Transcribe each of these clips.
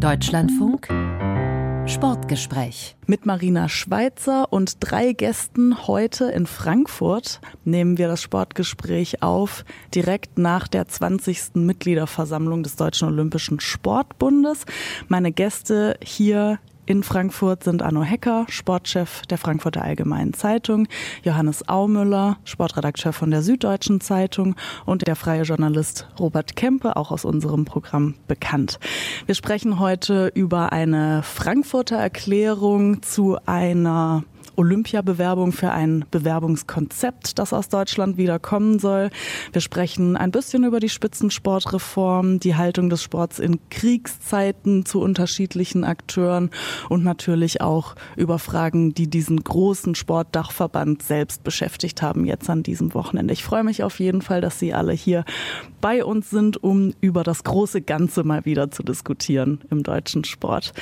Deutschlandfunk Sportgespräch. Mit Marina Schweizer und drei Gästen heute in Frankfurt nehmen wir das Sportgespräch auf, direkt nach der 20. Mitgliederversammlung des Deutschen Olympischen Sportbundes. Meine Gäste hier in Frankfurt sind Arno Hecker, Sportchef der Frankfurter Allgemeinen Zeitung, Johannes Aumüller, Sportredakteur von der Süddeutschen Zeitung und der freie Journalist Robert Kempe, auch aus unserem Programm bekannt. Wir sprechen heute über eine Frankfurter Erklärung zu einer Olympiabewerbung für ein Bewerbungskonzept, das aus Deutschland wieder kommen soll. Wir sprechen ein bisschen über die Spitzensportreform, die Haltung des Sports in Kriegszeiten zu unterschiedlichen Akteuren und natürlich auch über Fragen, die diesen großen Sportdachverband selbst beschäftigt haben jetzt an diesem Wochenende. Ich freue mich auf jeden Fall, dass Sie alle hier bei uns sind, um über das große Ganze mal wieder zu diskutieren im deutschen Sport.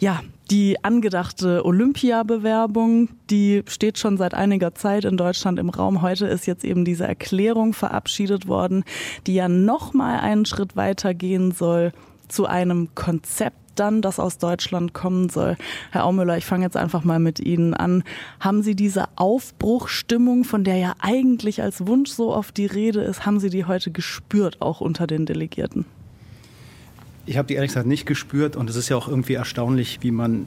Ja, die angedachte Olympiabewerbung, die steht schon seit einiger Zeit in Deutschland im Raum. Heute ist jetzt eben diese Erklärung verabschiedet worden, die ja noch mal einen Schritt weiter gehen soll zu einem Konzept dann, das aus Deutschland kommen soll. Herr Aumüller, ich fange jetzt einfach mal mit Ihnen an. Haben Sie diese Aufbruchstimmung, von der ja eigentlich als Wunsch so oft die Rede ist, haben Sie die heute gespürt, auch unter den Delegierten? Ich habe die ehrlich gesagt nicht gespürt und es ist ja auch irgendwie erstaunlich, wie man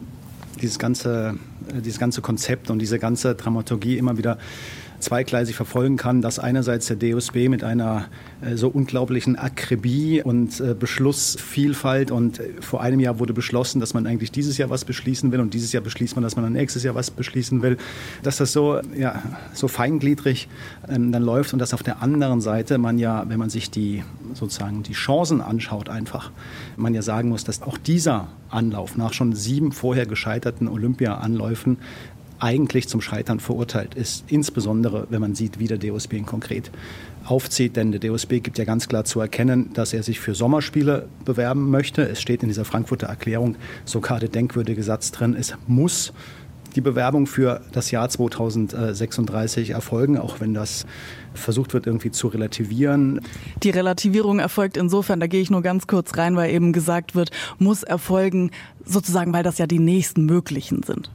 dieses ganze, äh, dieses ganze Konzept und diese ganze Dramaturgie immer wieder zweigleisig verfolgen kann, dass einerseits der DOSB mit einer äh, so unglaublichen Akribie und äh, Beschlussvielfalt und äh, vor einem Jahr wurde beschlossen, dass man eigentlich dieses Jahr was beschließen will und dieses Jahr beschließt man, dass man dann nächstes Jahr was beschließen will, dass das so, ja, so feingliedrig ähm, dann läuft und dass auf der anderen Seite man ja, wenn man sich die sozusagen die Chancen anschaut einfach, man ja sagen muss, dass auch dieser Anlauf nach schon sieben vorher gescheiterten Olympia-Anläufen eigentlich zum Scheitern verurteilt ist. Insbesondere, wenn man sieht, wie der DOSB ihn konkret aufzieht. Denn der DOSB gibt ja ganz klar zu erkennen, dass er sich für Sommerspiele bewerben möchte. Es steht in dieser Frankfurter Erklärung sogar der denkwürdige Satz drin, es muss die Bewerbung für das Jahr 2036 erfolgen, auch wenn das versucht wird, irgendwie zu relativieren. Die Relativierung erfolgt insofern, da gehe ich nur ganz kurz rein, weil eben gesagt wird, muss erfolgen, sozusagen, weil das ja die nächsten möglichen sind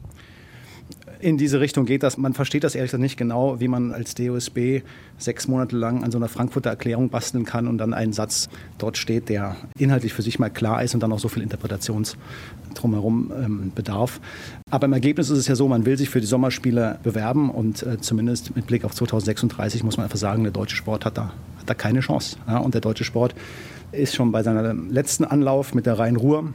in diese Richtung geht das. Man versteht das ehrlich gesagt nicht genau, wie man als DOSB sechs Monate lang an so einer Frankfurter Erklärung basteln kann und dann ein Satz dort steht, der inhaltlich für sich mal klar ist und dann auch so viel Interpretations drumherum ähm, bedarf. Aber im Ergebnis ist es ja so, man will sich für die Sommerspiele bewerben und äh, zumindest mit Blick auf 2036 muss man einfach sagen, der deutsche Sport hat da, hat da keine Chance. Ja? Und der deutsche Sport ist schon bei seinem letzten Anlauf mit der Rhein-Ruhr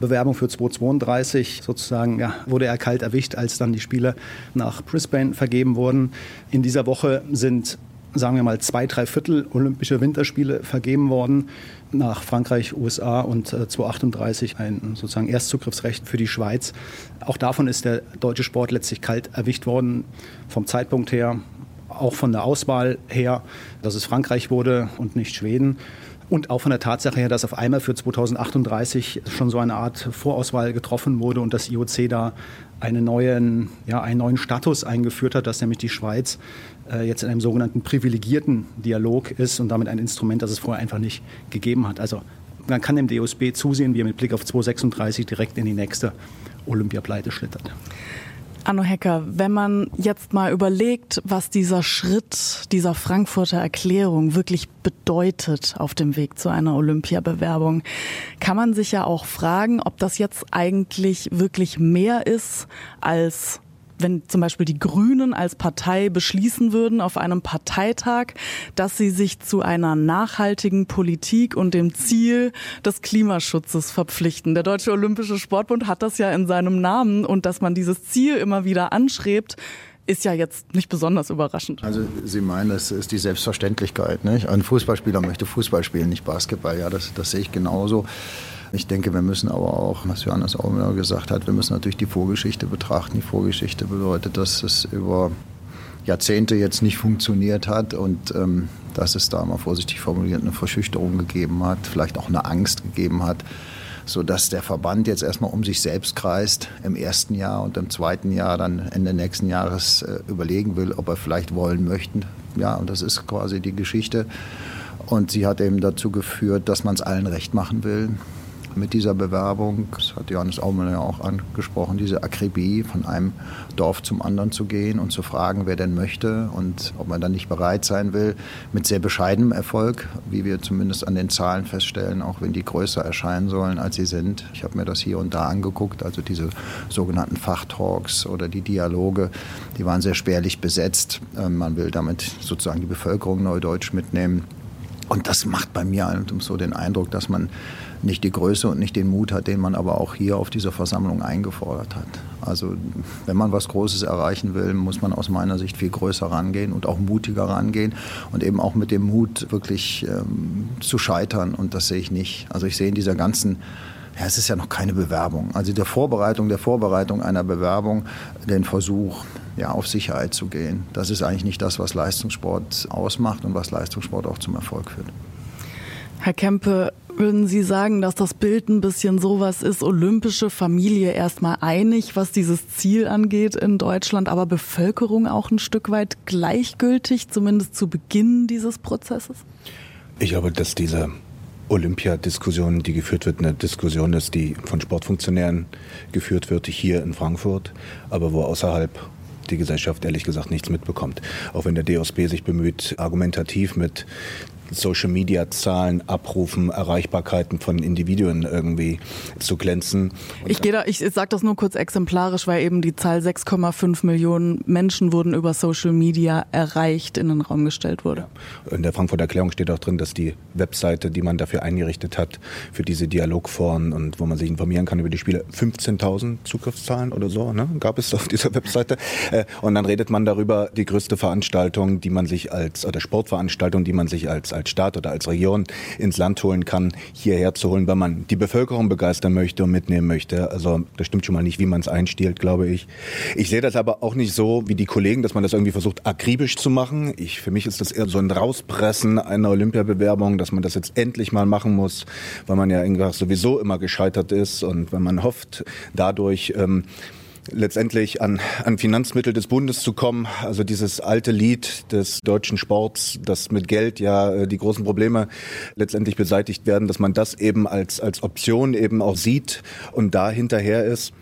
Bewerbung für 2032 sozusagen ja, wurde er kalt erwischt, als dann die Spiele nach Brisbane vergeben wurden. In dieser Woche sind sagen wir mal zwei, drei Viertel Olympische Winterspiele vergeben worden nach Frankreich, USA und äh, 2038 ein sozusagen Erstzugriffsrecht für die Schweiz. Auch davon ist der deutsche Sport letztlich kalt erwischt worden vom Zeitpunkt her, auch von der Auswahl her, dass es Frankreich wurde und nicht Schweden. Und auch von der Tatsache her, dass auf einmal für 2038 schon so eine Art Vorauswahl getroffen wurde und das IOC da einen neuen, ja, einen neuen Status eingeführt hat, dass nämlich die Schweiz äh, jetzt in einem sogenannten privilegierten Dialog ist und damit ein Instrument, das es vorher einfach nicht gegeben hat. Also man kann dem DOSB zusehen, wie er mit Blick auf 2036 direkt in die nächste Olympiapleite schlittert. Anno Hecker, wenn man jetzt mal überlegt, was dieser Schritt dieser Frankfurter Erklärung wirklich bedeutet auf dem Weg zu einer Olympiabewerbung, kann man sich ja auch fragen, ob das jetzt eigentlich wirklich mehr ist als wenn zum Beispiel die Grünen als Partei beschließen würden auf einem Parteitag, dass sie sich zu einer nachhaltigen Politik und dem Ziel des Klimaschutzes verpflichten. Der Deutsche Olympische Sportbund hat das ja in seinem Namen und dass man dieses Ziel immer wieder anschrebt, ist ja jetzt nicht besonders überraschend. Also Sie meinen, das ist die Selbstverständlichkeit. Nicht? Ein Fußballspieler möchte Fußball spielen, nicht Basketball. Ja, das, das sehe ich genauso. Ich denke, wir müssen aber auch, was Johannes auch immer gesagt hat, wir müssen natürlich die Vorgeschichte betrachten. Die Vorgeschichte bedeutet, dass es über Jahrzehnte jetzt nicht funktioniert hat und ähm, dass es da mal vorsichtig formuliert eine Verschüchterung gegeben hat, vielleicht auch eine Angst gegeben hat, sodass der Verband jetzt erstmal um sich selbst kreist im ersten Jahr und im zweiten Jahr dann Ende nächsten Jahres äh, überlegen will, ob er vielleicht wollen möchte. Ja, und das ist quasi die Geschichte. Und sie hat eben dazu geführt, dass man es allen recht machen will, mit dieser Bewerbung, das hat Johannes Aumann ja auch angesprochen, diese Akribie von einem Dorf zum anderen zu gehen und zu fragen, wer denn möchte und ob man dann nicht bereit sein will, mit sehr bescheidenem Erfolg, wie wir zumindest an den Zahlen feststellen, auch wenn die größer erscheinen sollen, als sie sind. Ich habe mir das hier und da angeguckt, also diese sogenannten Fachtalks oder die Dialoge, die waren sehr spärlich besetzt. Ähm, man will damit sozusagen die Bevölkerung neudeutsch mitnehmen. Und das macht bei mir so den Eindruck, dass man nicht die Größe und nicht den Mut hat, den man aber auch hier auf dieser Versammlung eingefordert hat. Also wenn man was Großes erreichen will, muss man aus meiner Sicht viel größer rangehen und auch mutiger rangehen und eben auch mit dem Mut wirklich ähm, zu scheitern. Und das sehe ich nicht. Also ich sehe in dieser ganzen ja, es ist ja noch keine Bewerbung. Also der Vorbereitung der Vorbereitung einer Bewerbung, den Versuch, ja, auf Sicherheit zu gehen. Das ist eigentlich nicht das, was Leistungssport ausmacht und was Leistungssport auch zum Erfolg führt. Herr Kempe, würden Sie sagen, dass das Bild ein bisschen sowas ist, olympische Familie erstmal einig, was dieses Ziel angeht in Deutschland, aber Bevölkerung auch ein Stück weit gleichgültig, zumindest zu Beginn dieses Prozesses? Ich glaube, dass diese Olympiadiskussion, die geführt wird, eine Diskussion ist, die von Sportfunktionären geführt wird, hier in Frankfurt, aber wo außerhalb die Gesellschaft ehrlich gesagt nichts mitbekommt. Auch wenn der DOSB sich bemüht, argumentativ mit Social-Media-Zahlen, Abrufen, Erreichbarkeiten von Individuen irgendwie zu glänzen. Und ich gehe da, ich sage das nur kurz exemplarisch, weil eben die Zahl 6,5 Millionen Menschen wurden über Social Media erreicht in den Raum gestellt wurde. Ja. In der Frankfurter Erklärung steht auch drin, dass die Webseite, die man dafür eingerichtet hat, für diese Dialogforen und wo man sich informieren kann über die Spiele, 15.000 Zugriffszahlen oder so, ne, gab es auf dieser Webseite. Äh, und dann redet man darüber, die größte Veranstaltung, die man sich als, oder Sportveranstaltung, die man sich als als Staat oder als Region ins Land holen kann, hierher zu holen, wenn man die Bevölkerung begeistern möchte und mitnehmen möchte. Also das stimmt schon mal nicht, wie man es einstiehlt, glaube ich. Ich sehe das aber auch nicht so wie die Kollegen, dass man das irgendwie versucht, akribisch zu machen. Ich, für mich ist das eher so ein Rauspressen einer Olympiabewerbung, dass man das jetzt endlich mal machen muss, weil man ja irgendwie sowieso immer gescheitert ist und wenn man hofft, dadurch ähm, letztendlich an, an Finanzmittel des Bundes zu kommen. Also dieses alte Lied des deutschen Sports, das mit Geld ja äh, die großen Probleme letztendlich beseitigt werden, dass man das eben als, als Option eben auch sieht und da hinterher ist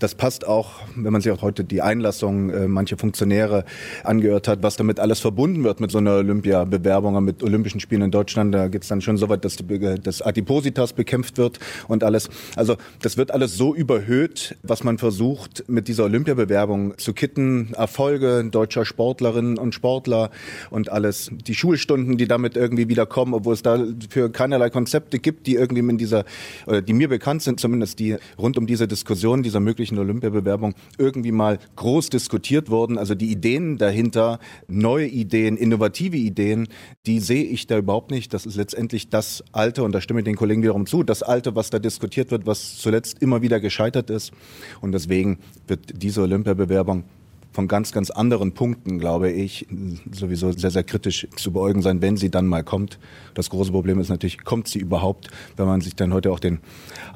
das passt auch, wenn man sich auch heute die Einlassung äh, mancher Funktionäre angehört hat, was damit alles verbunden wird mit so einer Olympia-Bewerbung, mit Olympischen Spielen in Deutschland. Da geht es dann schon so weit, dass das Adipositas bekämpft wird und alles. Also das wird alles so überhöht, was man versucht mit dieser Olympiabewerbung zu kitten. Erfolge deutscher Sportlerinnen und Sportler und alles. Die Schulstunden, die damit irgendwie wieder kommen, obwohl es dafür keinerlei Konzepte gibt, die irgendwie in dieser, oder die mir bekannt sind, zumindest die rund um diese Diskussion dieser möglichen Olympiabewerbung irgendwie mal groß diskutiert wurden. Also die Ideen dahinter, neue Ideen, innovative Ideen, die sehe ich da überhaupt nicht. Das ist letztendlich das Alte, und da stimme ich den Kollegen wiederum zu, das Alte, was da diskutiert wird, was zuletzt immer wieder gescheitert ist. Und deswegen wird diese Olympiabewerbung von ganz, ganz anderen Punkten, glaube ich, sowieso sehr, sehr kritisch zu beäugen sein, wenn sie dann mal kommt. Das große Problem ist natürlich, kommt sie überhaupt, wenn man sich dann heute auch den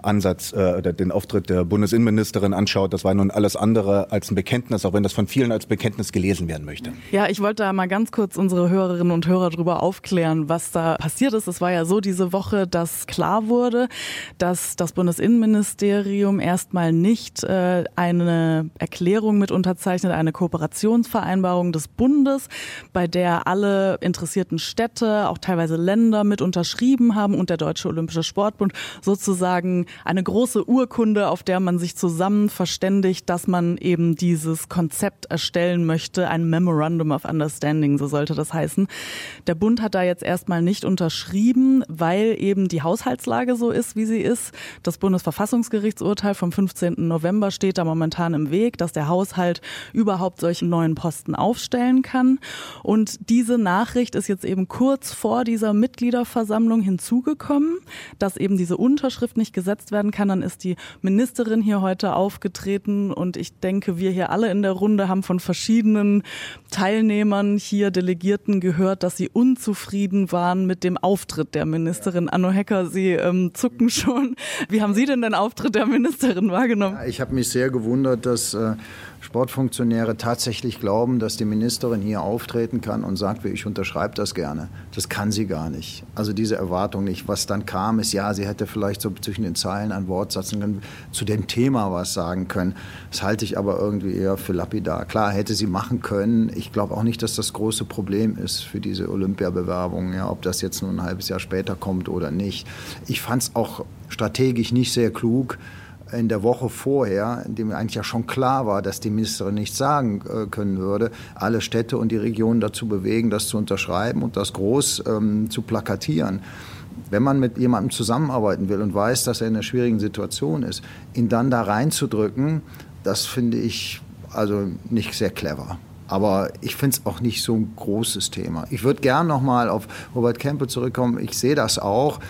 Ansatz äh, oder den Auftritt der Bundesinnenministerin anschaut. Das war nun alles andere als ein Bekenntnis, auch wenn das von vielen als Bekenntnis gelesen werden möchte. Ja, ich wollte da mal ganz kurz unsere Hörerinnen und Hörer darüber aufklären, was da passiert ist. Es war ja so diese Woche, dass klar wurde, dass das Bundesinnenministerium erstmal nicht äh, eine Erklärung mit unterzeichnet, eine Kooperationsvereinbarung des Bundes, bei der alle interessierten Städte, auch teilweise Länder mit unterschrieben haben und der Deutsche Olympische Sportbund sozusagen eine große Urkunde, auf der man sich zusammen verständigt, dass man eben dieses Konzept erstellen möchte, ein Memorandum of Understanding, so sollte das heißen. Der Bund hat da jetzt erstmal nicht unterschrieben, weil eben die Haushaltslage so ist, wie sie ist. Das Bundesverfassungsgerichtsurteil vom 15. November steht da momentan im Weg, dass der Haushalt überhaupt solche neuen Posten aufstellen kann. Und diese Nachricht ist jetzt eben kurz vor dieser Mitgliederversammlung hinzugekommen, dass eben diese Unterschrift nicht gesetzt werden kann. Dann ist die Ministerin hier heute aufgetreten und ich denke, wir hier alle in der Runde haben von verschiedenen Teilnehmern hier Delegierten gehört, dass sie unzufrieden waren mit dem Auftritt der Ministerin. Anno Hecker, Sie ähm, zucken schon. Wie haben Sie denn den Auftritt der Ministerin wahrgenommen? Ja, ich habe mich sehr gewundert, dass äh, Sportfunktionäre Funktionäre tatsächlich glauben, dass die Ministerin hier auftreten kann und sagt, ich unterschreibe das gerne. Das kann sie gar nicht. Also diese Erwartung nicht. Was dann kam, ist, ja, sie hätte vielleicht so zwischen den Zeilen ein Wort setzen können, zu dem Thema was sagen können. Das halte ich aber irgendwie eher für lapidar. Klar, hätte sie machen können. Ich glaube auch nicht, dass das große Problem ist für diese Olympiabewerbung, ja, ob das jetzt nur ein halbes Jahr später kommt oder nicht. Ich fand es auch strategisch nicht sehr klug, in der Woche vorher, in dem eigentlich ja schon klar war, dass die Ministerin nichts sagen äh, können würde, alle Städte und die Regionen dazu bewegen, das zu unterschreiben und das groß ähm, zu plakatieren. Wenn man mit jemandem zusammenarbeiten will und weiß, dass er in einer schwierigen Situation ist, ihn dann da reinzudrücken, das finde ich also nicht sehr clever. Aber ich finde es auch nicht so ein großes Thema. Ich würde gern nochmal auf Robert Kempe zurückkommen. Ich sehe das auch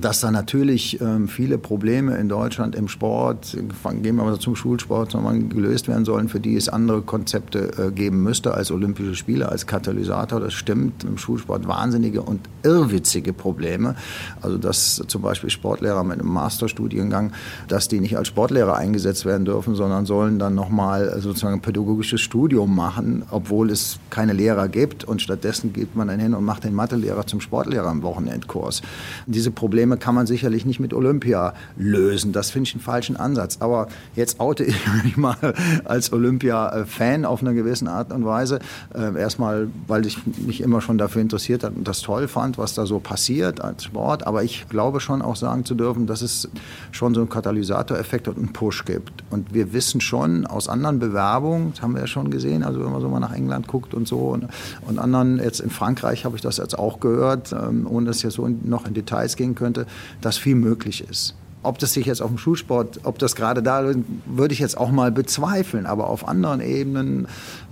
dass da natürlich ähm, viele Probleme in Deutschland im Sport, gehen wir mal zum Schulsport, gelöst werden sollen, für die es andere Konzepte äh, geben müsste als Olympische Spiele, als Katalysator. Das stimmt, im Schulsport wahnsinnige und irrwitzige Probleme. Also dass zum Beispiel Sportlehrer mit einem Masterstudiengang, dass die nicht als Sportlehrer eingesetzt werden dürfen, sondern sollen dann nochmal sozusagen ein pädagogisches Studium machen, obwohl es keine Lehrer gibt und stattdessen geht man dann hin und macht den Mathelehrer zum Sportlehrer im Wochenendkurs. Diese Probleme Probleme kann man sicherlich nicht mit Olympia lösen. Das finde ich einen falschen Ansatz. Aber jetzt oute ich mich mal als Olympia-Fan auf eine gewisse Art und Weise. Äh, erstmal, weil ich mich immer schon dafür interessiert habe und das toll fand, was da so passiert als Sport. Aber ich glaube schon auch sagen zu dürfen, dass es schon so einen Katalysatoreffekt und einen Push gibt. Und wir wissen schon aus anderen Bewerbungen, das haben wir ja schon gesehen, also wenn man so mal nach England guckt und so und, und anderen, jetzt in Frankreich habe ich das jetzt auch gehört, ähm, ohne dass ich jetzt so noch in Details gehen könnte, könnte, dass viel möglich ist. Ob das sich jetzt auf dem Schulsport, ob das gerade da, würde ich jetzt auch mal bezweifeln. Aber auf anderen Ebenen,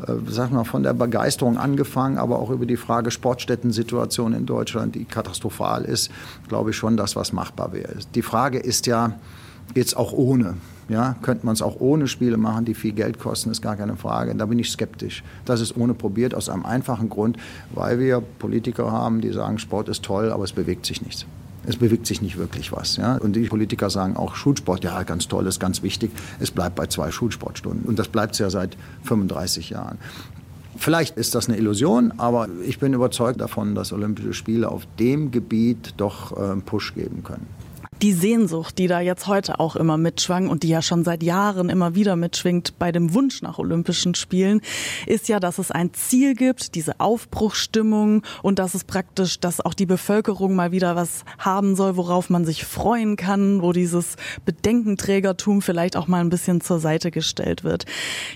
äh, sag mal, von der Begeisterung angefangen, aber auch über die Frage Sportstättensituation in Deutschland, die katastrophal ist, glaube ich schon, dass was machbar wäre. Die Frage ist ja, jetzt auch ohne. Ja, könnte man es auch ohne Spiele machen, die viel Geld kosten, ist gar keine Frage. Da bin ich skeptisch. Das ist ohne probiert, aus einem einfachen Grund, weil wir Politiker haben, die sagen, Sport ist toll, aber es bewegt sich nichts. Es bewegt sich nicht wirklich was. Ja? Und die Politiker sagen auch, Schulsport, ja, ganz toll, ist ganz wichtig. Es bleibt bei zwei Schulsportstunden. Und das bleibt es ja seit 35 Jahren. Vielleicht ist das eine Illusion, aber ich bin überzeugt davon, dass Olympische Spiele auf dem Gebiet doch einen Push geben können die Sehnsucht, die da jetzt heute auch immer mitschwang und die ja schon seit Jahren immer wieder mitschwingt bei dem Wunsch nach Olympischen Spielen, ist ja, dass es ein Ziel gibt, diese Aufbruchstimmung und dass es praktisch, dass auch die Bevölkerung mal wieder was haben soll, worauf man sich freuen kann, wo dieses Bedenkenträgertum vielleicht auch mal ein bisschen zur Seite gestellt wird.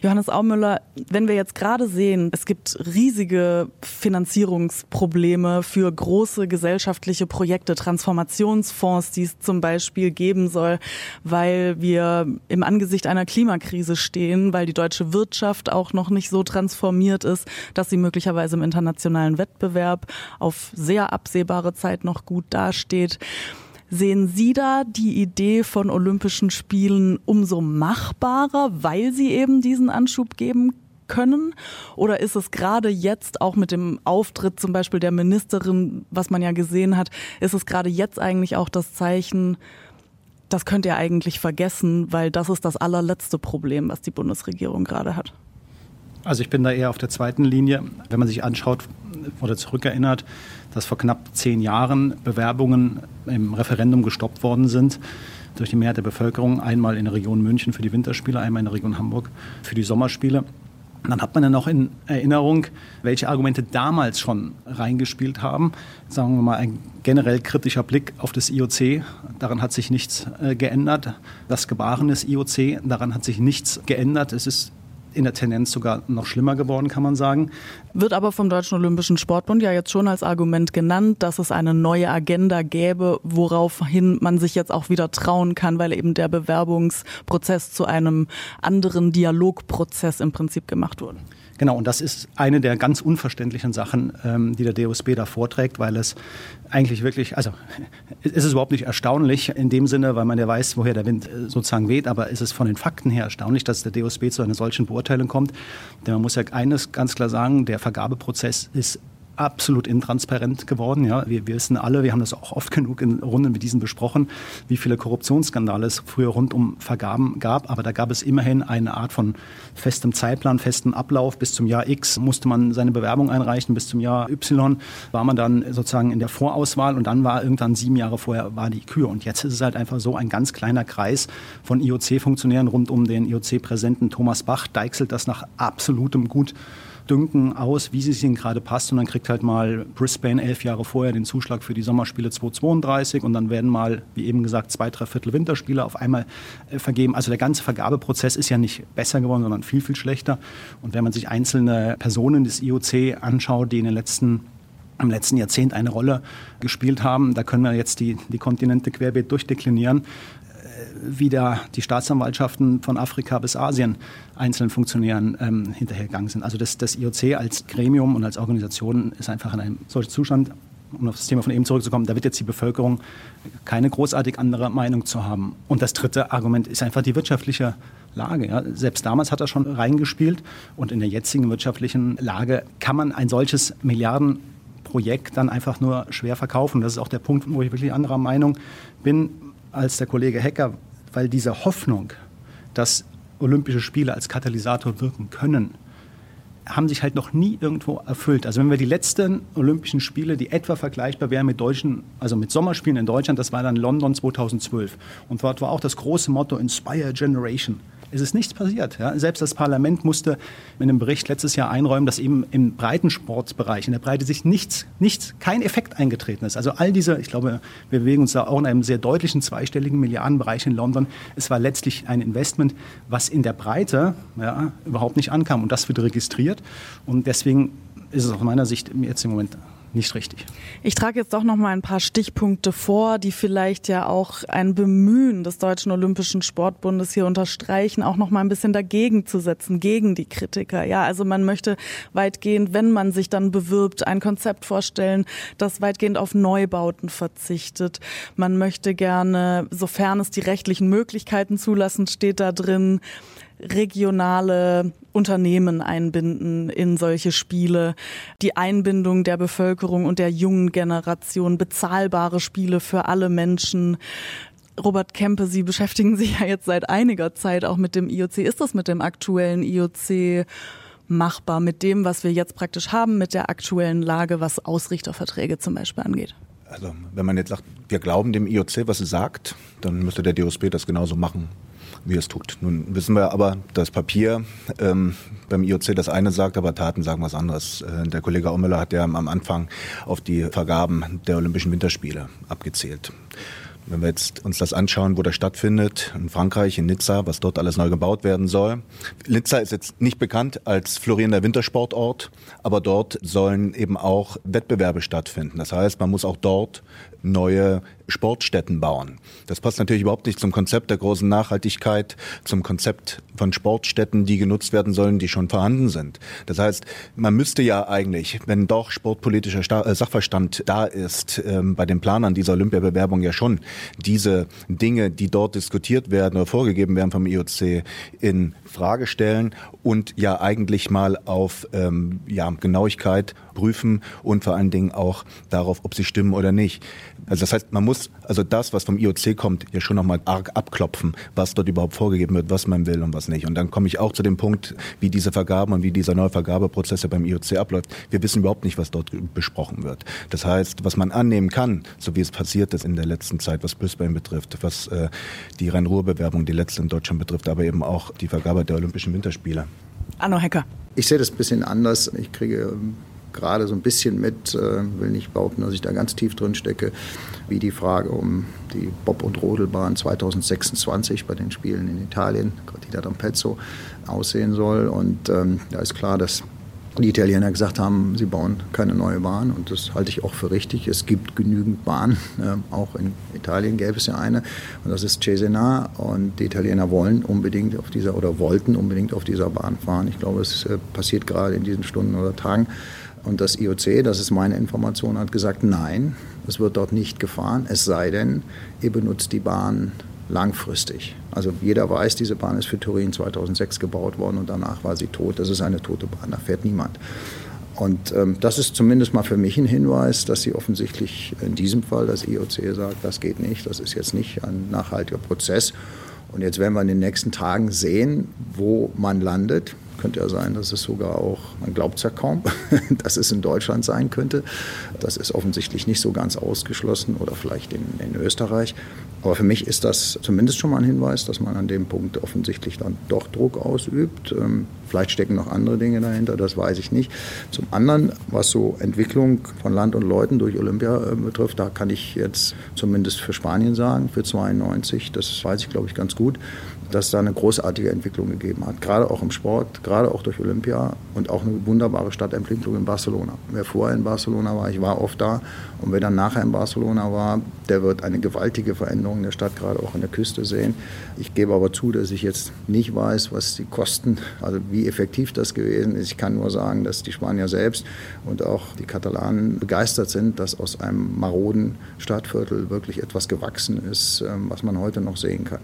Johannes Aumüller, wenn wir jetzt gerade sehen, es gibt riesige Finanzierungsprobleme für große gesellschaftliche Projekte, Transformationsfonds, die es zum Beispiel geben soll, weil wir im Angesicht einer Klimakrise stehen, weil die deutsche Wirtschaft auch noch nicht so transformiert ist, dass sie möglicherweise im internationalen Wettbewerb auf sehr absehbare Zeit noch gut dasteht. Sehen Sie da die Idee von Olympischen Spielen umso machbarer, weil sie eben diesen Anschub geben können? Oder ist es gerade jetzt auch mit dem Auftritt zum Beispiel der Ministerin, was man ja gesehen hat, ist es gerade jetzt eigentlich auch das Zeichen, das könnt ihr eigentlich vergessen, weil das ist das allerletzte Problem, was die Bundesregierung gerade hat? Also ich bin da eher auf der zweiten Linie. Wenn man sich anschaut oder zurückerinnert, dass vor knapp zehn Jahren Bewerbungen im Referendum gestoppt worden sind durch die Mehrheit der Bevölkerung, einmal in der Region München für die Winterspiele, einmal in der Region Hamburg für die Sommerspiele. Dann hat man ja noch in Erinnerung, welche Argumente damals schon reingespielt haben. Sagen wir mal ein generell kritischer Blick auf das IOC. Daran hat sich nichts äh, geändert. Das Gebaren des IOC, daran hat sich nichts geändert. Es ist in der Tendenz sogar noch schlimmer geworden, kann man sagen. Wird aber vom Deutschen Olympischen Sportbund ja jetzt schon als Argument genannt, dass es eine neue Agenda gäbe, woraufhin man sich jetzt auch wieder trauen kann, weil eben der Bewerbungsprozess zu einem anderen Dialogprozess im Prinzip gemacht wurde. Genau, und das ist eine der ganz unverständlichen Sachen, ähm, die der DOSB da vorträgt, weil es eigentlich wirklich, also es ist überhaupt nicht erstaunlich in dem Sinne, weil man ja weiß, woher der Wind äh, sozusagen weht, aber es ist von den Fakten her erstaunlich, dass der DOSB zu einer solchen Beurteilung kommt. Denn man muss ja eines ganz klar sagen, der Vergabeprozess ist absolut intransparent geworden. Ja. Wir, wir wissen alle, wir haben das auch oft genug in Runden mit diesen besprochen, wie viele Korruptionsskandale es früher rund um Vergaben gab. Aber da gab es immerhin eine Art von festem Zeitplan, festem Ablauf. Bis zum Jahr X musste man seine Bewerbung einreichen, bis zum Jahr Y war man dann sozusagen in der Vorauswahl und dann war irgendwann sieben Jahre vorher war die Kür. Und jetzt ist es halt einfach so ein ganz kleiner Kreis von IOC-Funktionären rund um den IOC-Präsidenten Thomas Bach deichselt das nach absolutem Gut Dünken aus, wie es ihnen gerade passt. Und dann kriegt halt mal Brisbane elf Jahre vorher den Zuschlag für die Sommerspiele 2032 und dann werden mal, wie eben gesagt, zwei, drei Viertel Winterspiele auf einmal äh, vergeben. Also der ganze Vergabeprozess ist ja nicht besser geworden, sondern viel, viel schlechter. Und wenn man sich einzelne Personen des IOC anschaut, die in den letzten im letzten Jahrzehnt eine Rolle gespielt haben. Da können wir jetzt die, die Kontinente querbeet durchdeklinieren wie da die Staatsanwaltschaften von Afrika bis Asien einzelnen Funktionären ähm, hinterhergegangen sind. Also das, das IOC als Gremium und als Organisation ist einfach in einem solchen Zustand, um auf das Thema von eben zurückzukommen, da wird jetzt die Bevölkerung keine großartig andere Meinung zu haben. Und das dritte Argument ist einfach die wirtschaftliche Lage. Ja. Selbst damals hat er schon reingespielt und in der jetzigen wirtschaftlichen Lage kann man ein solches Milliardenprojekt dann einfach nur schwer verkaufen. Das ist auch der Punkt, wo ich wirklich anderer Meinung bin als der Kollege Hecker, weil diese Hoffnung, dass Olympische Spiele als Katalysator wirken können, haben sich halt noch nie irgendwo erfüllt. Also wenn wir die letzten Olympischen Spiele, die etwa vergleichbar wären mit deutschen, also mit Sommerspielen in Deutschland, das war dann London 2012. Und dort war auch das große Motto Inspire Generation. Es ist nichts passiert. Ja. Selbst das Parlament musste in einem Bericht letztes Jahr einräumen, dass eben im Breitensportbereich, in der Breite sich nichts, nichts, kein Effekt eingetreten ist. Also all diese, ich glaube, wir bewegen uns da auch in einem sehr deutlichen zweistelligen Milliardenbereich in London. Es war letztlich ein Investment, was in der Breite ja, überhaupt nicht ankam. Und das wird registriert. Und deswegen ist es aus meiner Sicht jetzt im Moment nicht richtig. Ich trage jetzt doch noch mal ein paar Stichpunkte vor, die vielleicht ja auch ein Bemühen des Deutschen Olympischen Sportbundes hier unterstreichen, auch noch mal ein bisschen dagegen zu setzen, gegen die Kritiker. Ja, also man möchte weitgehend, wenn man sich dann bewirbt, ein Konzept vorstellen, das weitgehend auf Neubauten verzichtet. Man möchte gerne, sofern es die rechtlichen Möglichkeiten zulassen, steht da drin, regionale Unternehmen einbinden in solche Spiele, die Einbindung der Bevölkerung und der jungen Generation, bezahlbare Spiele für alle Menschen. Robert Kempe, Sie beschäftigen sich ja jetzt seit einiger Zeit auch mit dem IOC. Ist das mit dem aktuellen IOC machbar, mit dem, was wir jetzt praktisch haben, mit der aktuellen Lage, was Ausrichterverträge zum Beispiel angeht? Also wenn man jetzt sagt, wir glauben dem IOC, was es sagt, dann müsste der DOSB das genauso machen wie es tut. Nun wissen wir aber, dass Papier ähm, beim IOC das eine sagt, aber Taten sagen was anderes. Äh, der Kollege Aumüller hat ja am Anfang auf die Vergaben der Olympischen Winterspiele abgezählt. Wenn wir jetzt uns das anschauen, wo das stattfindet, in Frankreich, in Nizza, was dort alles neu gebaut werden soll. Nizza ist jetzt nicht bekannt als florierender Wintersportort, aber dort sollen eben auch Wettbewerbe stattfinden. Das heißt, man muss auch dort neue Sportstätten bauen. Das passt natürlich überhaupt nicht zum Konzept der großen Nachhaltigkeit, zum Konzept von Sportstätten, die genutzt werden sollen, die schon vorhanden sind. Das heißt, man müsste ja eigentlich, wenn doch sportpolitischer äh, Sachverstand da ist, ähm, bei den Planern dieser Olympiabewerbung ja schon diese Dinge, die dort diskutiert werden oder vorgegeben werden vom IOC, in Frage stellen und ja eigentlich mal auf ähm, ja, Genauigkeit prüfen und vor allen Dingen auch darauf, ob sie stimmen oder nicht. Also das heißt, man muss also das, was vom IOC kommt, ja schon nochmal arg abklopfen, was dort überhaupt vorgegeben wird, was man will und was nicht. Und dann komme ich auch zu dem Punkt, wie diese Vergaben und wie dieser neue Vergabeprozess ja beim IOC abläuft. Wir wissen überhaupt nicht, was dort besprochen wird. Das heißt, was man annehmen kann, so wie es passiert ist in der letzten Zeit, was Brisbane betrifft, was äh, die Rhein-Ruhr-Bewerbung, die letzte in Deutschland betrifft, aber eben auch die Vergabe der Olympischen Winterspiele. Anno Hecker. Ich sehe das ein bisschen anders. Ich kriege gerade so ein bisschen mit, äh, will nicht behaupten, dass ich da ganz tief drin stecke, wie die Frage um die Bob- und Rodelbahn 2026 bei den Spielen in Italien, Cortina d'Ampezzo, aussehen soll. Und ähm, da ist klar, dass die Italiener gesagt haben, sie bauen keine neue Bahn und das halte ich auch für richtig. Es gibt genügend Bahnen, äh, auch in Italien gäbe es ja eine und das ist Cesena und die Italiener wollen unbedingt auf dieser oder wollten unbedingt auf dieser Bahn fahren. Ich glaube, es äh, passiert gerade in diesen Stunden oder Tagen und das IOC, das ist meine Information, hat gesagt, nein, es wird dort nicht gefahren, es sei denn, ihr benutzt die Bahn langfristig. Also jeder weiß, diese Bahn ist für Turin 2006 gebaut worden und danach war sie tot. Das ist eine tote Bahn, da fährt niemand. Und ähm, das ist zumindest mal für mich ein Hinweis, dass sie offensichtlich in diesem Fall das IOC sagt, das geht nicht, das ist jetzt nicht ein nachhaltiger Prozess. Und jetzt werden wir in den nächsten Tagen sehen, wo man landet. Könnte ja sein, dass es sogar auch, man glaubt es ja kaum, dass es in Deutschland sein könnte. Das ist offensichtlich nicht so ganz ausgeschlossen oder vielleicht in, in Österreich. Aber für mich ist das zumindest schon mal ein Hinweis, dass man an dem Punkt offensichtlich dann doch Druck ausübt. Ähm, vielleicht stecken noch andere Dinge dahinter, das weiß ich nicht. Zum anderen, was so Entwicklung von Land und Leuten durch Olympia äh, betrifft, da kann ich jetzt zumindest für Spanien sagen, für 92, das weiß ich glaube ich ganz gut, dass es da eine großartige Entwicklung gegeben hat. Gerade auch im Sport, gerade auch durch Olympia und auch eine wunderbare Stadtentwicklung in Barcelona. Wer vorher in Barcelona war, ich war oft da und wer dann nachher in Barcelona war, der wird eine gewaltige Veränderung in der Stadt, gerade auch an der Küste sehen. Ich gebe aber zu, dass ich jetzt nicht weiß, was die Kosten, also wie effektiv das gewesen ist. Ich kann nur sagen, dass die Spanier selbst und auch die Katalanen begeistert sind, dass aus einem maroden Stadtviertel wirklich etwas gewachsen ist, ähm, was man heute noch sehen kann.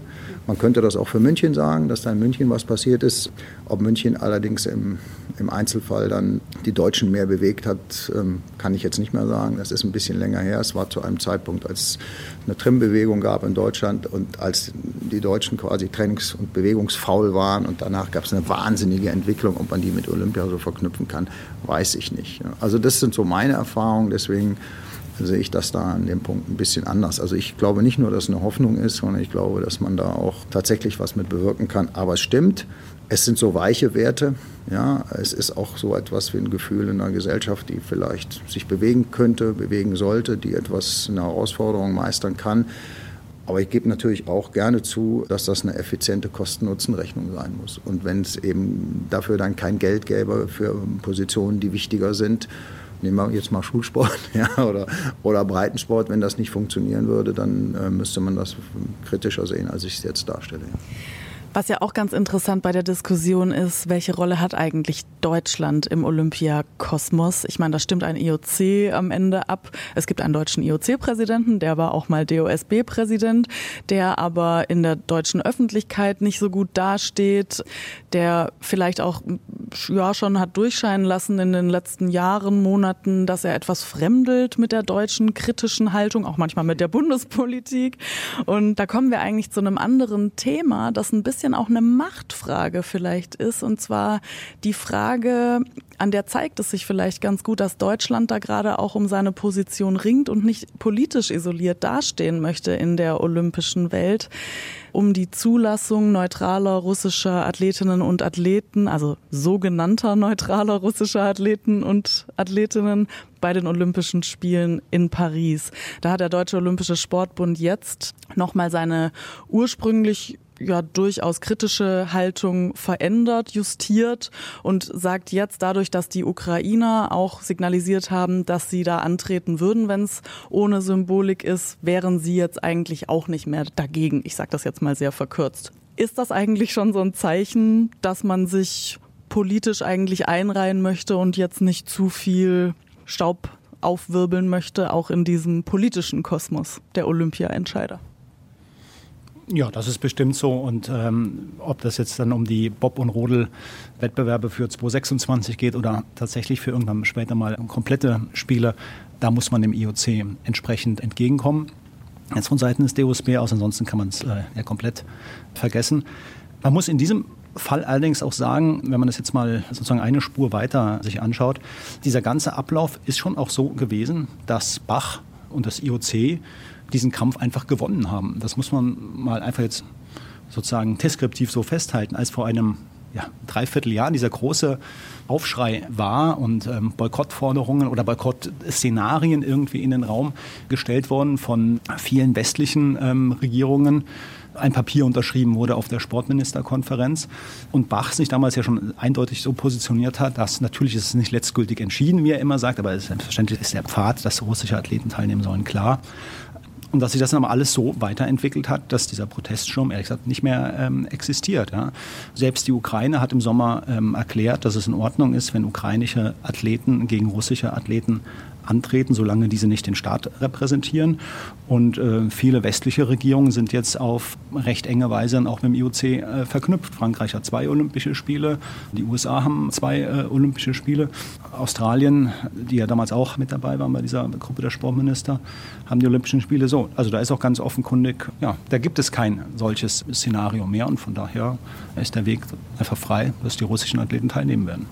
Man könnte das auch für München sagen, dass da in München was passiert ist. Ob München allerdings im, im Einzelfall dann die Deutschen mehr bewegt hat, ähm, kann ich jetzt nicht mehr sagen. Das ist ein bisschen länger her. Es war zu einem Zeitpunkt, als es eine Trimbewegung gab in Deutschland und als die Deutschen quasi trainings- und bewegungsfaul waren und danach gab es eine wahnsinnige Entwicklung. Ob man die mit Olympia so verknüpfen kann, weiß ich nicht. Also das sind so meine Erfahrungen. Deswegen sehe ich das da an dem Punkt ein bisschen anders. Also ich glaube nicht nur, dass es eine Hoffnung ist, sondern ich glaube, dass man da auch tatsächlich was mit bewirken kann. Aber es stimmt, es sind so weiche Werte. Ja, es ist auch so etwas wie ein Gefühl in einer Gesellschaft, die vielleicht sich bewegen könnte, bewegen sollte, die etwas eine Herausforderung meistern kann. Aber ich gebe natürlich auch gerne zu, dass das eine effiziente Kosten-Nutzen-Rechnung sein muss. Und wenn es eben dafür dann kein Geld gäbe für Positionen, die wichtiger sind, nehmen wir jetzt mal Schulsport ja, oder, oder Breitensport, wenn das nicht funktionieren würde, dann äh, müsste man das kritischer sehen, als ich es jetzt darstelle. Ja. Was ja auch ganz interessant bei der Diskussion ist, welche Rolle hat eigentlich Deutschland im Olympiakosmos? Ich meine, da stimmt ein IOC am Ende ab. Es gibt einen deutschen IOC-Präsidenten, der war auch mal DOSB-Präsident, der aber in der deutschen Öffentlichkeit nicht so gut dasteht, der vielleicht auch ja schon hat durchscheinen lassen in den letzten Jahren, Monaten, dass er etwas fremdelt mit der deutschen kritischen Haltung, auch manchmal mit der Bundespolitik. Und da kommen wir eigentlich zu einem anderen Thema, das ein bisschen bisschen auch eine Machtfrage vielleicht ist. Und zwar die Frage, an der zeigt es sich vielleicht ganz gut, dass Deutschland da gerade auch um seine Position ringt und nicht politisch isoliert dastehen möchte in der olympischen Welt um die Zulassung neutraler russischer Athletinnen und Athleten, also sogenannter neutraler russischer Athleten und Athletinnen bei den Olympischen Spielen in Paris. Da hat der Deutsche Olympische Sportbund jetzt nochmal seine ursprünglich ja durchaus kritische Haltung verändert, justiert und sagt jetzt dadurch, dass die Ukrainer auch signalisiert haben, dass sie da antreten würden, wenn es ohne Symbolik ist, wären sie jetzt eigentlich auch nicht mehr dagegen. Ich sage das jetzt mal sehr verkürzt. Ist das eigentlich schon so ein Zeichen, dass man sich politisch eigentlich einreihen möchte und jetzt nicht zu viel Staub aufwirbeln möchte, auch in diesem politischen Kosmos der Olympia-Entscheider? Ja, das ist bestimmt so. Und ähm, ob das jetzt dann um die Bob- und Rodel-Wettbewerbe für 2026 geht oder tatsächlich für irgendwann später mal komplette Spiele, da muss man dem IOC entsprechend entgegenkommen. Jetzt von Seiten des DOSB aus, ansonsten kann man es äh, ja komplett vergessen. Man muss in diesem Fall allerdings auch sagen, wenn man das jetzt mal sozusagen eine Spur weiter sich anschaut, dieser ganze Ablauf ist schon auch so gewesen, dass Bach und das IOC diesen Kampf einfach gewonnen haben. Das muss man mal einfach jetzt sozusagen deskriptiv so festhalten, als vor einem ja, Dreivierteljahr dieser große Aufschrei war und ähm, Boykottforderungen oder Boykottszenarien irgendwie in den Raum gestellt worden von vielen westlichen ähm, Regierungen ein Papier unterschrieben wurde auf der Sportministerkonferenz und Bach sich damals ja schon eindeutig so positioniert hat, dass natürlich ist es nicht letztgültig entschieden, wie er immer sagt, aber selbstverständlich ist der Pfad, dass russische Athleten teilnehmen sollen, klar. Und dass sich das dann aber alles so weiterentwickelt hat, dass dieser Proteststurm ehrlich gesagt nicht mehr ähm, existiert. Ja. Selbst die Ukraine hat im Sommer ähm, erklärt, dass es in Ordnung ist, wenn ukrainische Athleten gegen russische Athleten antreten, solange diese nicht den Staat repräsentieren. Und äh, viele westliche Regierungen sind jetzt auf recht enge Weise auch mit dem IOC äh, verknüpft. Frankreich hat zwei Olympische Spiele, die USA haben zwei äh, Olympische Spiele. Australien, die ja damals auch mit dabei waren bei dieser Gruppe der Sportminister, haben die Olympischen Spiele so. Also da ist auch ganz offenkundig, ja, da gibt es kein solches Szenario mehr und von daher ist der Weg einfach frei, dass die russischen Athleten teilnehmen werden.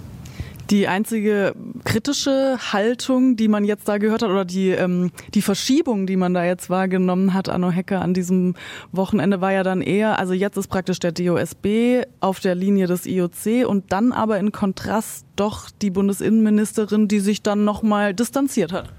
Die einzige kritische Haltung, die man jetzt da gehört hat, oder die, ähm, die Verschiebung, die man da jetzt wahrgenommen hat, Anno Hecker, an diesem Wochenende, war ja dann eher, also jetzt ist praktisch der DOSB auf der Linie des IOC und dann aber in Kontrast doch die Bundesinnenministerin, die sich dann nochmal distanziert hat.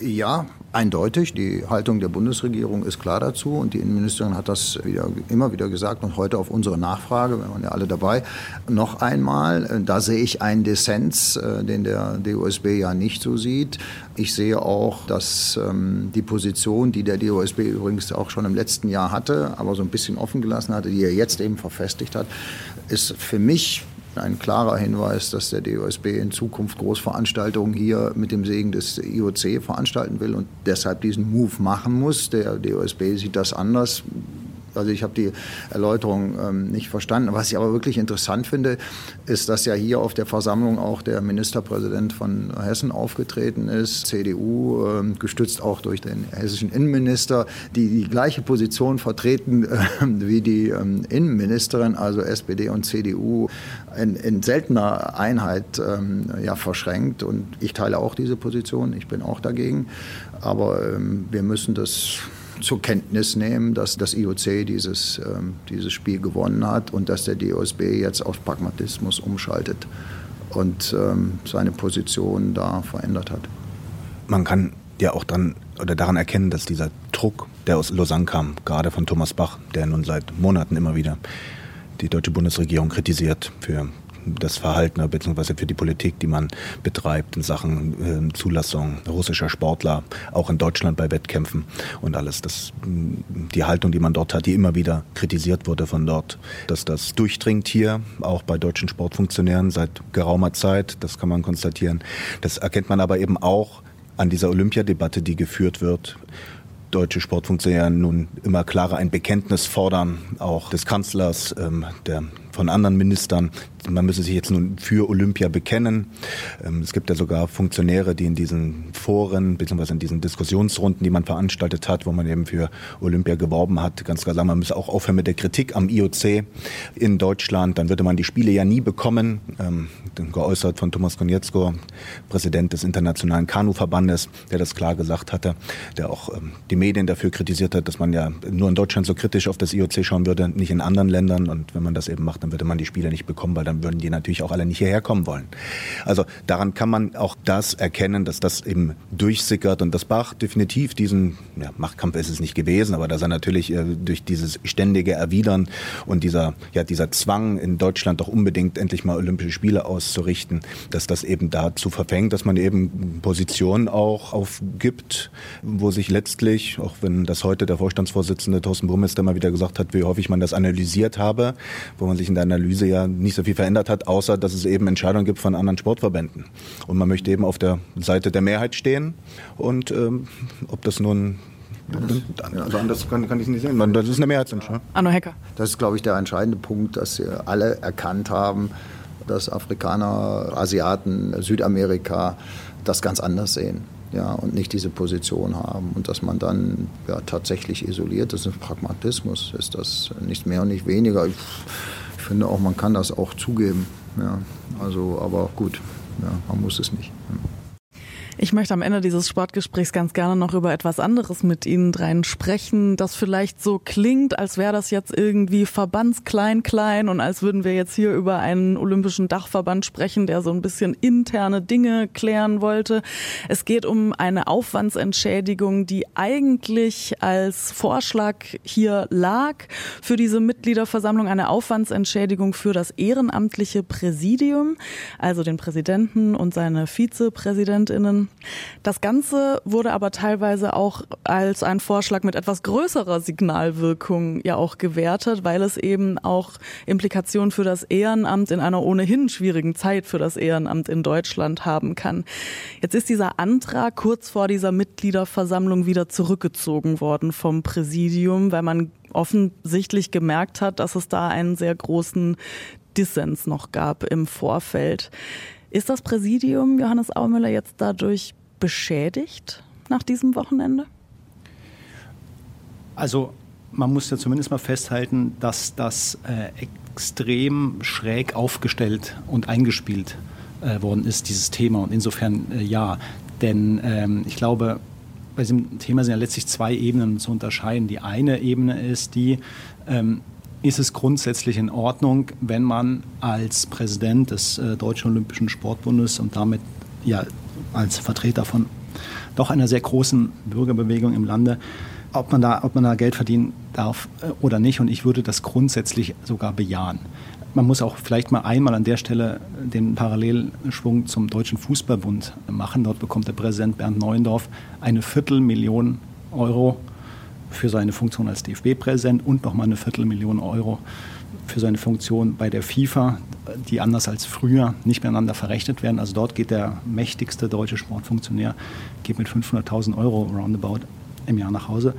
Ja, eindeutig. Die Haltung der Bundesregierung ist klar dazu und die Innenministerin hat das wieder, immer wieder gesagt und heute auf unsere Nachfrage, wir waren ja alle dabei, noch einmal. Da sehe ich einen Dissens, äh, den der DOSB ja nicht so sieht. Ich sehe auch, dass ähm, die Position, die der DOSB übrigens auch schon im letzten Jahr hatte, aber so ein bisschen offen gelassen hatte, die er jetzt eben verfestigt hat, ist für mich ein klarer Hinweis, dass der DOSB in Zukunft Großveranstaltungen hier mit dem Segen des IOC veranstalten will und deshalb diesen Move machen muss. Der DOSB sieht das anders. Also ich habe die Erläuterung ähm, nicht verstanden. Was ich aber wirklich interessant finde, ist, dass ja hier auf der Versammlung auch der Ministerpräsident von Hessen aufgetreten ist, CDU, ähm, gestützt auch durch den hessischen Innenminister, die die gleiche Position vertreten äh, wie die ähm, Innenministerin, also SPD und CDU, in, in seltener Einheit ähm, ja, verschränkt. Und ich teile auch diese Position, ich bin auch dagegen. Aber ähm, wir müssen das zur Kenntnis nehmen, dass das IOC dieses, ähm, dieses Spiel gewonnen hat und dass der DOSB jetzt auf Pragmatismus umschaltet und ähm, seine Position da verändert hat. Man kann ja auch dann oder daran erkennen, dass dieser Druck, der aus Lausanne kam, gerade von Thomas Bach, der nun seit Monaten immer wieder die deutsche Bundesregierung kritisiert für das Verhalten bzw. für die Politik, die man betreibt in Sachen äh, Zulassung russischer Sportler, auch in Deutschland bei Wettkämpfen und alles. Das, die Haltung, die man dort hat, die immer wieder kritisiert wurde von dort, dass das durchdringt hier, auch bei deutschen Sportfunktionären seit geraumer Zeit, das kann man konstatieren. Das erkennt man aber eben auch an dieser Olympiadebatte, die geführt wird deutsche Sportfunktionäre nun immer klarer ein Bekenntnis fordern, auch des Kanzlers, ähm, der von anderen Ministern. Man müsse sich jetzt nun für Olympia bekennen. Ähm, es gibt ja sogar Funktionäre, die in diesen Foren bzw. in diesen Diskussionsrunden, die man veranstaltet hat, wo man eben für Olympia geworben hat, ganz klar sagen, man müsse auch aufhören mit der Kritik am IOC in Deutschland. Dann würde man die Spiele ja nie bekommen. Ähm, geäußert von Thomas Konietzko, Präsident des Internationalen Kanuverbandes, der das klar gesagt hatte, der auch ähm, die Medien dafür kritisiert hat, dass man ja nur in Deutschland so kritisch auf das IOC schauen würde, nicht in anderen Ländern. Und wenn man das eben macht, dann würde man die Spieler nicht bekommen, weil dann würden die natürlich auch alle nicht hierher kommen wollen. Also daran kann man auch das erkennen, dass das eben durchsickert und das Bach definitiv diesen ja, Machtkampf ist es nicht gewesen, aber dass er natürlich äh, durch dieses ständige Erwidern und dieser ja dieser Zwang in Deutschland doch unbedingt endlich mal Olympische Spiele auszurichten, dass das eben dazu verfängt, dass man eben Positionen auch aufgibt, wo sich letztlich, auch wenn das heute der Vorstandsvorsitzende Thorsten Brummester mal wieder gesagt hat, wie häufig man das analysiert habe, wo man sich in der Analyse ja nicht so viel verändert hat, außer dass es eben Entscheidungen gibt von anderen Sportverbänden. Und man möchte eben auf der Seite der Mehrheit stehen. Und ähm, ob das nun also anders kann, kann ich nicht sehen. Das ist eine Mehrheitsentscheidung. Anno Hecker. Das ist, glaube ich, der entscheidende Punkt, dass wir alle erkannt haben, dass Afrikaner, Asiaten, Südamerika das ganz anders sehen. Ja, und nicht diese Position haben und dass man dann ja, tatsächlich isoliert ist. Pragmatismus ist das nicht mehr und nicht weniger. Ich finde auch, man kann das auch zugeben. Ja, also, aber gut, ja, man muss es nicht. Ja. Ich möchte am Ende dieses Sportgesprächs ganz gerne noch über etwas anderes mit Ihnen dreien sprechen, das vielleicht so klingt, als wäre das jetzt irgendwie verbandsklein klein und als würden wir jetzt hier über einen olympischen Dachverband sprechen, der so ein bisschen interne Dinge klären wollte. Es geht um eine Aufwandsentschädigung, die eigentlich als Vorschlag hier lag für diese Mitgliederversammlung, eine Aufwandsentschädigung für das ehrenamtliche Präsidium, also den Präsidenten und seine Vizepräsidentinnen Das Ganze wurde aber teilweise auch als ein Vorschlag mit etwas größerer Signalwirkung ja auch gewertet, weil es eben auch Implikationen für das Ehrenamt in einer ohnehin schwierigen Zeit für das Ehrenamt in Deutschland haben kann. Jetzt ist dieser Antrag kurz vor dieser Mitgliederversammlung wieder zurückgezogen worden vom Präsidium, weil man offensichtlich gemerkt hat, dass es da einen sehr großen Dissens noch gab im Vorfeld. Ist das Präsidium Johannes Aumüller jetzt dadurch beschädigt nach diesem Wochenende? Also man muss ja zumindest mal festhalten, dass das äh, extrem schräg aufgestellt und eingespielt äh, worden ist, dieses Thema. Und insofern äh, ja. Denn ähm, ich glaube, bei diesem Thema sind ja letztlich zwei Ebenen zu unterscheiden. Die eine Ebene ist die, ähm, ist es grundsätzlich in Ordnung, wenn man als Präsident des äh, Deutschen Olympischen Sportbundes und damit ja als Vertreter von doch einer sehr großen Bürgerbewegung im Lande, ob man da, ob man da Geld verdienen darf äh, oder nicht. Und ich würde das grundsätzlich sogar bejahen. Man muss auch vielleicht mal einmal an der Stelle den Parallelschwung zum Deutschen Fußballbund machen. Dort bekommt der Präsident Bernd Neuendorf eine Viertelmillion Euro für seine Funktion als DFB-Präsident und nochmal eine Viertelmillion Euro für seine Funktion bei der FIFA, die anders als früher nicht miteinander verrechnet werden. Also dort geht der mächtigste deutsche Sportfunktionär geht mit 500.000 Euro roundabout im Jahr nach Hause.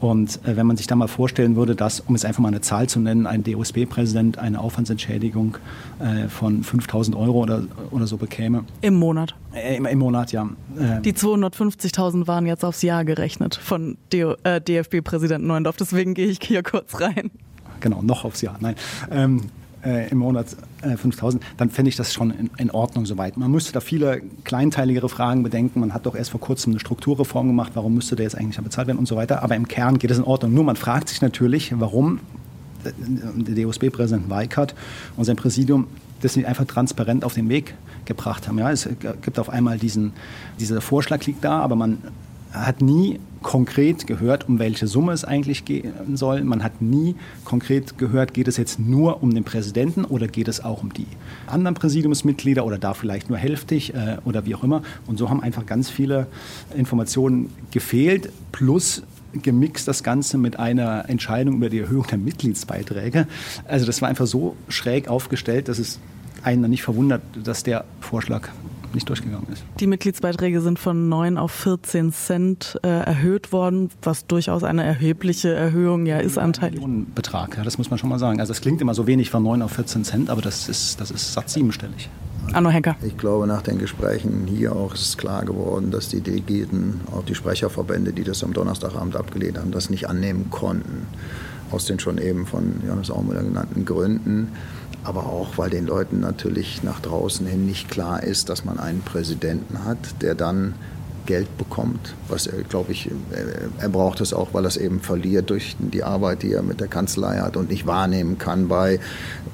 Und äh, wenn man sich da mal vorstellen würde, dass, um es einfach mal eine Zahl zu nennen, ein DOSB-Präsident eine Aufwandsentschädigung äh, von 5000 Euro oder, oder so bekäme. Im Monat. Äh, im, Im, Monat, ja. Ähm. Die 250.000 waren jetzt aufs Jahr gerechnet von äh, DFB-Präsident Neuendorf. Deswegen gehe ich hier kurz rein. Genau, noch aufs Jahr. Nein. Ähm, äh, im Monat äh, 5000, dann fände ich das schon in, in, Ordnung soweit. Man müsste da viele kleinteiligere Fragen bedenken. Man hat doch erst vor kurzem eine Strukturreform gemacht. Warum müsste der jetzt eigentlich bezahlt werden und so weiter? Aber im Kern geht es in Ordnung. Nur man fragt sich natürlich, warum der DOSB-Präsident Weikert und sein Präsidium das nicht einfach transparent auf den Weg gebracht haben. Ja, es gibt auf einmal diesen, dieser Vorschlag liegt da, aber man hat nie konkret gehört, um welche Summe es eigentlich gehen soll. Man hat nie konkret gehört, geht es jetzt nur um den Präsidenten oder geht es auch um die anderen Präsidiumsmitglieder oder da vielleicht nur hälftig äh, oder wie auch immer. Und so haben einfach ganz viele Informationen gefehlt, plus gemixt das Ganze mit einer Entscheidung über die Erhöhung der Mitgliedsbeiträge. Also das war einfach so schräg aufgestellt, dass es einen nicht verwundert, dass der Vorschlag nicht durchgegangen ist. Die Mitgliedsbeiträge sind von 9 auf 14 Cent äh, erhöht worden, was durchaus eine erhebliche Erhöhung ja ist anteilig. Betrag, ja, das muss man schon mal sagen. Also es klingt immer so wenig von 9 auf 14 Cent, aber das ist, das ist Satz siebenstellig. Arno Henker. Ich glaube, nach den Gesprächen hier auch ist klar geworden, dass die Delegierten, auch die Sprecherverbände, die das am Donnerstagabend abgelehnt haben, das nicht annehmen konnten. Aus den schon eben von Johannes Aumüller genannten Gründen aber auch, weil den Leuten natürlich nach draußen hin nicht klar ist, dass man einen Präsidenten hat, der dann Geld bekommt. Was er, glaube ich, er braucht es auch, weil er es eben verliert durch die Arbeit, die er mit der Kanzlei hat und nicht wahrnehmen kann. Bei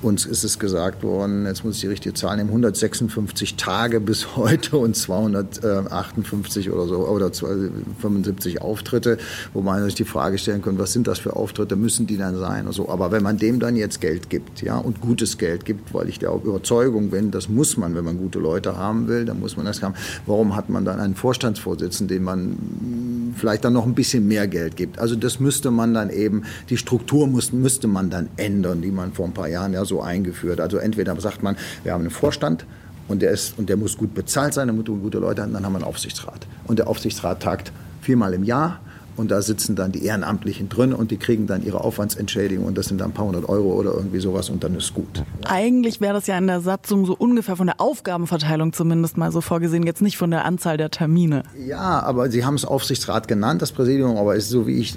uns ist es gesagt worden, jetzt muss ich die richtige Zahl nehmen, 156 Tage bis heute und 258 oder so oder 75 Auftritte, wo man sich die Frage stellen kann, was sind das für Auftritte, müssen die dann sein? Also, aber wenn man dem dann jetzt Geld gibt, ja, und gutes Geld gibt, weil ich der Überzeugung bin, das muss man, wenn man gute Leute haben will, dann muss man das haben. Warum hat man dann einen Vorstandsvorsitzenden? Vorsitzenden, dem man vielleicht dann noch ein bisschen mehr Geld gibt. Also das müsste man dann eben, die Struktur muss, müsste man dann ändern, die man vor ein paar Jahren ja so eingeführt. Also entweder sagt man, wir haben einen Vorstand, und der, ist, und der muss gut bezahlt sein, der muss gute Leute haben, dann haben wir einen Aufsichtsrat. Und der Aufsichtsrat tagt viermal im Jahr und da sitzen dann die Ehrenamtlichen drin und die kriegen dann ihre Aufwandsentschädigung und das sind dann ein paar hundert Euro oder irgendwie sowas und dann ist gut. Eigentlich wäre das ja in der Satzung so ungefähr von der Aufgabenverteilung zumindest mal so vorgesehen, jetzt nicht von der Anzahl der Termine. Ja, aber Sie haben es Aufsichtsrat genannt, das Präsidium, aber es ist so wie ich,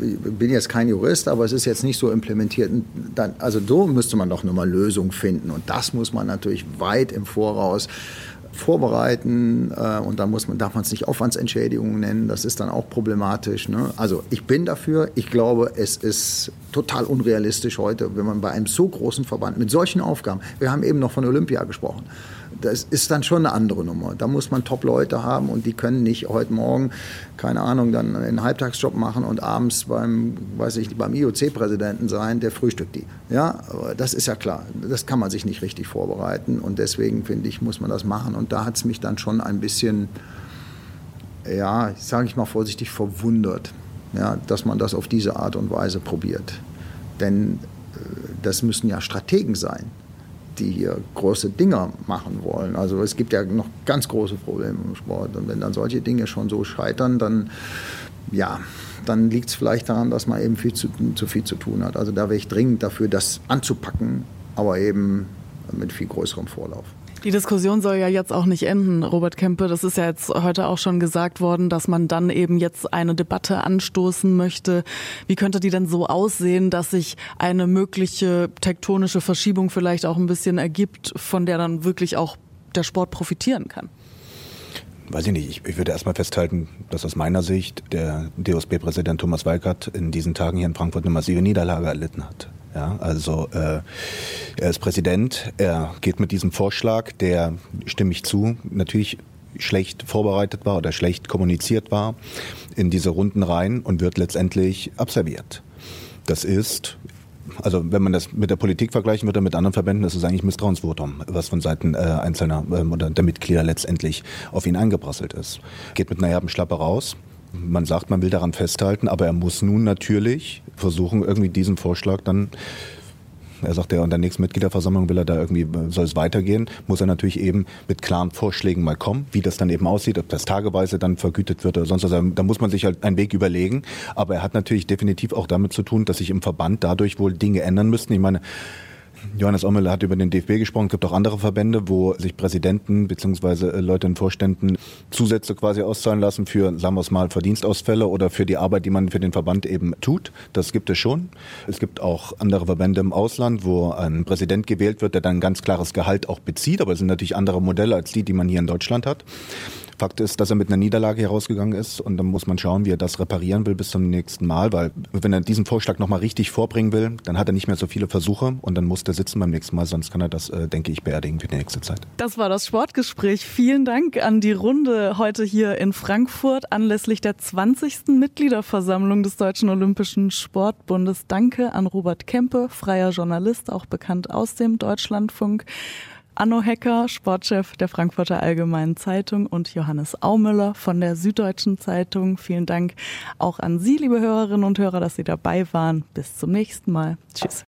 ich bin jetzt kein Jurist, aber es ist jetzt nicht so implementiert. Dann, also so müsste man doch nur mal Lösungen finden und das muss man natürlich weit im Voraus vorbereiten äh, und dann muss man, darf man es nicht Aufwandsentschädigungen nennen, das ist dann auch problematisch. Ne? Also ich bin dafür, ich glaube, es ist total unrealistisch heute, wenn man bei einem so großen Verband mit solchen Aufgaben, wir haben eben noch von Olympia gesprochen, das ist dann schon eine andere Nummer. Da muss man Top-Leute haben und die können nicht heute Morgen, keine Ahnung, dann einen Halbtagsjob machen und abends beim, weiß ich, beim IOC-Präsidenten sein, der frühstückt die. Ja, das ist ja klar. Das kann man sich nicht richtig vorbereiten und deswegen finde ich, muss man das machen. Und da hat es mich dann schon ein bisschen ja, sage ich mal vorsichtig, verwundert, ja, dass man das auf diese Art und Weise probiert. Denn äh, das müssen ja Strategen sein, die hier große Dinger machen wollen. Also es gibt ja noch ganz große Probleme im Sport. Und wenn dann solche Dinge schon so scheitern, dann ja, dann liegt es vielleicht daran, dass man eben viel zu, zu viel zu tun hat. Also da wäre ich dringend dafür, das anzupacken, aber eben mit viel größerem Vorlauf. Die Diskussion soll ja jetzt auch nicht enden, Robert Kempe. Das ist ja jetzt heute auch schon gesagt worden, dass man dann eben jetzt eine Debatte anstoßen möchte. Wie könnte die denn so aussehen, dass sich eine mögliche tektonische Verschiebung vielleicht auch ein bisschen ergibt, von der dann wirklich auch der Sport profitieren kann? Weiß ich nicht. Ich, ich würde erstmal festhalten, dass aus meiner Sicht der DOSB-Präsident Thomas Weikert in diesen Tagen hier in Frankfurt eine massive Niederlage erlitten hat. Ja, also äh, er ist Präsident, er geht mit diesem Vorschlag, der, stimme ich zu, natürlich schlecht vorbereitet war oder schlecht kommuniziert war, in diese Runden rein und wird letztendlich abserviert. Das ist also wenn man das mit der Politik vergleichen würde, mit anderen Verbänden, das ist eigentlich Misstrauensvotum, was von Seiten äh, einzelner äh, oder der Mitglieder letztendlich auf ihn eingeprasselt ist. Geht mit einer herben Schlappe raus. Man sagt, man will daran festhalten, aber er muss nun natürlich versuchen, irgendwie diesen Vorschlag dann er sagt ja, in der nächsten Mitgliederversammlung will er da irgendwie, soll es weitergehen, muss er natürlich eben mit klaren Vorschlägen mal kommen, wie das dann eben aussieht, ob das tageweise dann vergütet wird oder sonst was. Da muss man sich halt einen Weg überlegen. Aber er hat natürlich definitiv auch damit zu tun, dass sich im Verband dadurch wohl Dinge ändern müssten. Ich meine, Johannes Ommele hat über den DFB gesprochen. Es gibt auch andere Verbände, wo sich Präsidenten bzw. Äh, Leute in Vorständen Zusätze quasi auszahlen lassen für, sagen wir es mal, Verdienstausfälle oder für die Arbeit, die man für den Verband eben tut. Das gibt es schon. Es gibt auch andere Verbände im Ausland, wo ein Präsident gewählt wird, der dann ein ganz klares Gehalt auch bezieht. Aber es sind natürlich andere Modelle als die, die man hier in Deutschland hat. Fakt ist, dass er mit einer Niederlage herausgegangen ist und dann muss man schauen, wie er das reparieren will bis zum nächsten Mal, weil wenn er diesen Vorschlag nochmal richtig vorbringen will, dann hat er nicht mehr so viele Versuche und dann muss er sitzen beim nächsten Mal, sonst kann er das, äh, denke ich, beerdigen für die nächste Zeit. Das war das Sportgespräch. Vielen Dank an die Runde heute hier in Frankfurt anlässlich der 20. Mitgliederversammlung des Deutschen Olympischen Sportbundes. Danke an Robert Kempe, freier Journalist, auch bekannt aus dem Deutschlandfunk. Anno Hecker, Sportchef der Frankfurter Allgemeinen Zeitung und Johannes Aumüller von der Süddeutschen Zeitung. Vielen Dank auch an Sie, liebe Hörerinnen und Hörer, dass Sie dabei waren. Bis zum nächsten Mal. Tschüss.